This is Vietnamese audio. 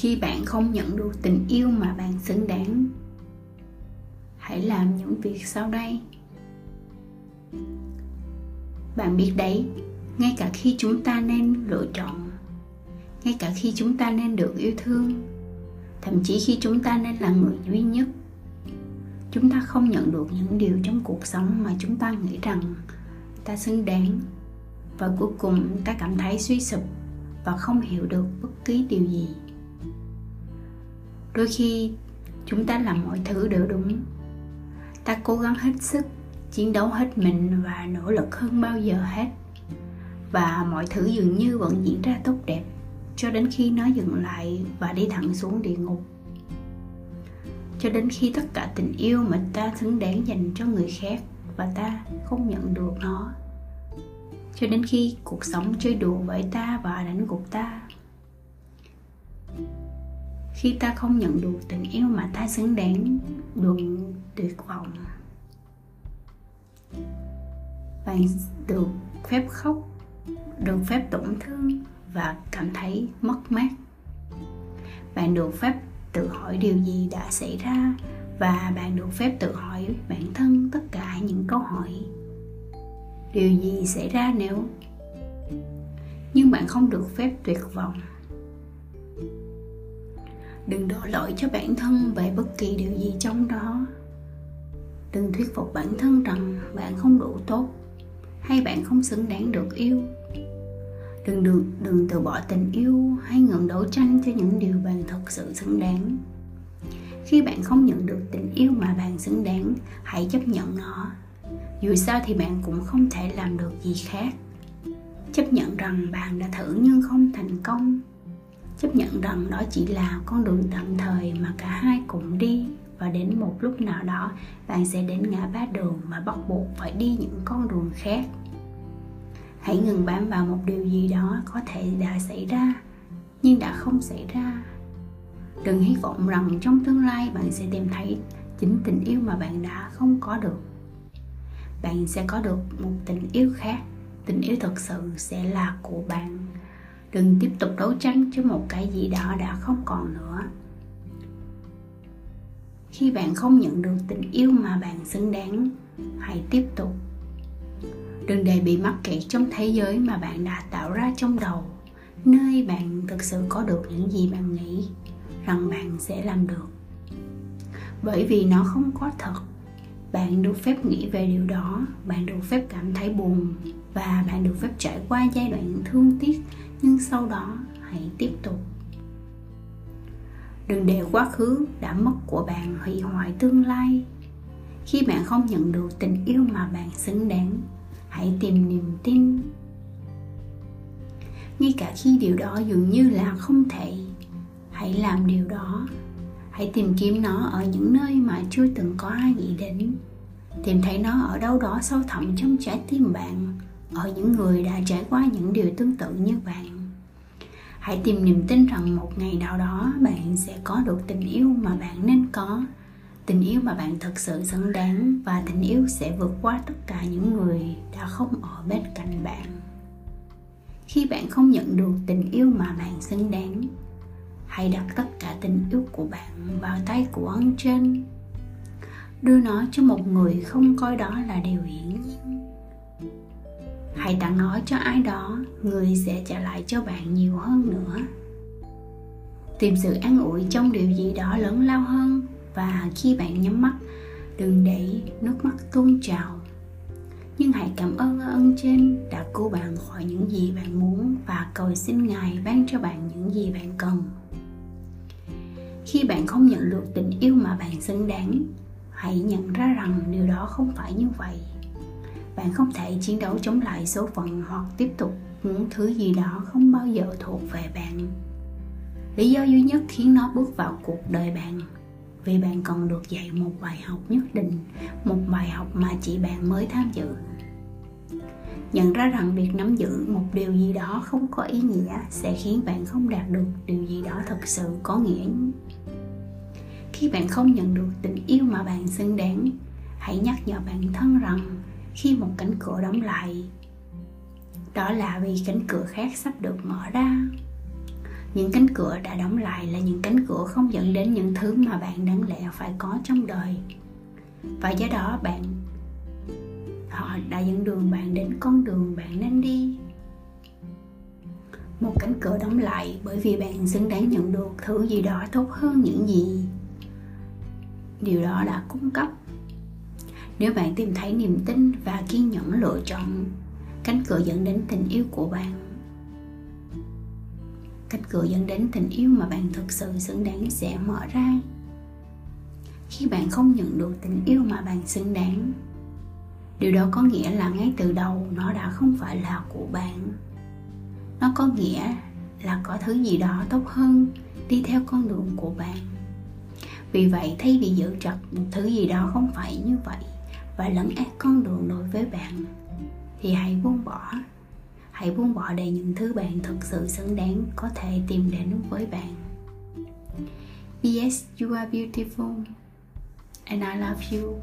khi bạn không nhận được tình yêu mà bạn xứng đáng. Hãy làm những việc sau đây. Bạn biết đấy, ngay cả khi chúng ta nên lựa chọn, ngay cả khi chúng ta nên được yêu thương, thậm chí khi chúng ta nên là người duy nhất, chúng ta không nhận được những điều trong cuộc sống mà chúng ta nghĩ rằng ta xứng đáng. Và cuối cùng, ta cảm thấy suy sụp và không hiểu được bất kỳ điều gì đôi khi, chúng ta làm mọi thứ đều đúng. Ta cố gắng hết sức, chiến đấu hết mình và nỗ lực hơn bao giờ hết. Và mọi thứ dường như vẫn diễn ra tốt đẹp, cho đến khi nó dừng lại và đi thẳng xuống địa ngục. Cho đến khi tất cả tình yêu mà ta xứng đáng dành cho người khác và ta không nhận được nó. Cho đến khi cuộc sống chơi đùa với ta và đánh gục ta khi ta không nhận được tình yêu mà ta xứng đáng được tuyệt vọng. Bạn được phép khóc, được phép tổn thương và cảm thấy mất mát. Bạn được phép tự hỏi điều gì đã xảy ra và bạn được phép tự hỏi bản thân tất cả những câu hỏi. Điều gì xảy ra nếu? Nhưng bạn không được phép tuyệt vọng đừng đổ lỗi cho bản thân về bất kỳ điều gì trong đó. Đừng thuyết phục bản thân rằng bạn không đủ tốt hay bạn không xứng đáng được yêu. Đừng được đừng từ bỏ tình yêu hay ngừng đấu tranh cho những điều bạn thật sự xứng đáng. Khi bạn không nhận được tình yêu mà bạn xứng đáng, hãy chấp nhận nó. Dù sao thì bạn cũng không thể làm được gì khác. Chấp nhận rằng bạn đã thử nhưng không thành công chấp nhận rằng đó chỉ là con đường tạm thời mà cả hai cùng đi. Và đến một lúc nào đó, bạn sẽ đến ngã ba đường mà bắt buộc phải đi những con đường khác. Hãy ngừng bám vào một điều gì đó có thể đã xảy ra, nhưng đã không xảy ra. Đừng hy vọng rằng trong tương lai bạn sẽ tìm thấy chính tình yêu mà bạn đã không có được. Bạn sẽ có được một tình yêu khác. Tình yêu thật sự sẽ là của bạn đừng tiếp tục đấu tranh cho một cái gì đó đã không còn nữa. Khi bạn không nhận được tình yêu mà bạn xứng đáng, hãy tiếp tục. Đừng để bị mắc kẹt trong thế giới mà bạn đã tạo ra trong đầu, nơi bạn thực sự có được những gì bạn nghĩ rằng bạn sẽ làm được. Bởi vì nó không có thật, bạn được phép nghĩ về điều đó, bạn được phép cảm thấy buồn và bạn được phép trải qua giai đoạn thương tiếc nhưng sau đó, hãy tiếp tục. Đừng để quá khứ đã mất của bạn hủy hoại tương lai. Khi bạn không nhận được tình yêu mà bạn xứng đáng, hãy tìm niềm tin. Ngay cả khi điều đó dường như là không thể, hãy làm điều đó. Hãy tìm kiếm nó ở những nơi mà chưa từng có ai nghĩ đến. Tìm thấy nó ở đâu đó sâu thẳm trong trái tim bạn ở những người đã trải qua những điều tương tự như bạn. Hãy tìm niềm tin rằng một ngày nào đó bạn sẽ có được tình yêu mà bạn nên có. Tình yêu mà bạn thực sự xứng đáng và tình yêu sẽ vượt qua tất cả những người đã không ở bên cạnh bạn. Khi bạn không nhận được tình yêu mà bạn xứng đáng, hãy đặt tất cả tình yêu của bạn vào tay của ông trên. Đưa nó cho một người không coi đó là điều hiển nhiên hãy tặng nó cho ai đó, người sẽ trả lại cho bạn nhiều hơn nữa. Tìm sự an ủi trong điều gì đó lớn lao hơn và khi bạn nhắm mắt, đừng để nước mắt tuôn trào. Nhưng hãy cảm ơn ơn trên đã cứu bạn khỏi những gì bạn muốn và cầu xin ngài ban cho bạn những gì bạn cần. Khi bạn không nhận được tình yêu mà bạn xứng đáng, hãy nhận ra rằng điều đó không phải như vậy bạn không thể chiến đấu chống lại số phận hoặc tiếp tục muốn thứ gì đó không bao giờ thuộc về bạn. Lý do duy nhất khiến nó bước vào cuộc đời bạn, vì bạn còn được dạy một bài học nhất định, một bài học mà chỉ bạn mới tham dự. Nhận ra rằng việc nắm giữ một điều gì đó không có ý nghĩa sẽ khiến bạn không đạt được điều gì đó thật sự có nghĩa. Khi bạn không nhận được tình yêu mà bạn xứng đáng, hãy nhắc nhở bản thân rằng khi một cánh cửa đóng lại. Đó là vì cánh cửa khác sắp được mở ra. Những cánh cửa đã đóng lại là những cánh cửa không dẫn đến những thứ mà bạn đáng lẽ phải có trong đời. Và do đó bạn, họ đã dẫn đường bạn đến con đường bạn nên đi. Một cánh cửa đóng lại bởi vì bạn xứng đáng nhận được thứ gì đó tốt hơn những gì. Điều đó đã cung cấp nếu bạn tìm thấy niềm tin và kiên nhẫn lựa chọn, cánh cửa dẫn đến tình yêu của bạn. Cánh cửa dẫn đến tình yêu mà bạn thực sự xứng đáng sẽ mở ra. Khi bạn không nhận được tình yêu mà bạn xứng đáng, điều đó có nghĩa là ngay từ đầu nó đã không phải là của bạn. Nó có nghĩa là có thứ gì đó tốt hơn đi theo con đường của bạn. Vì vậy, thay vì giữ chặt một thứ gì đó không phải như vậy và lấn át con đường đối với bạn, thì hãy buông bỏ. Hãy buông bỏ để những thứ bạn thực sự xứng đáng có thể tìm đến với bạn. Yes you are beautiful and i love you.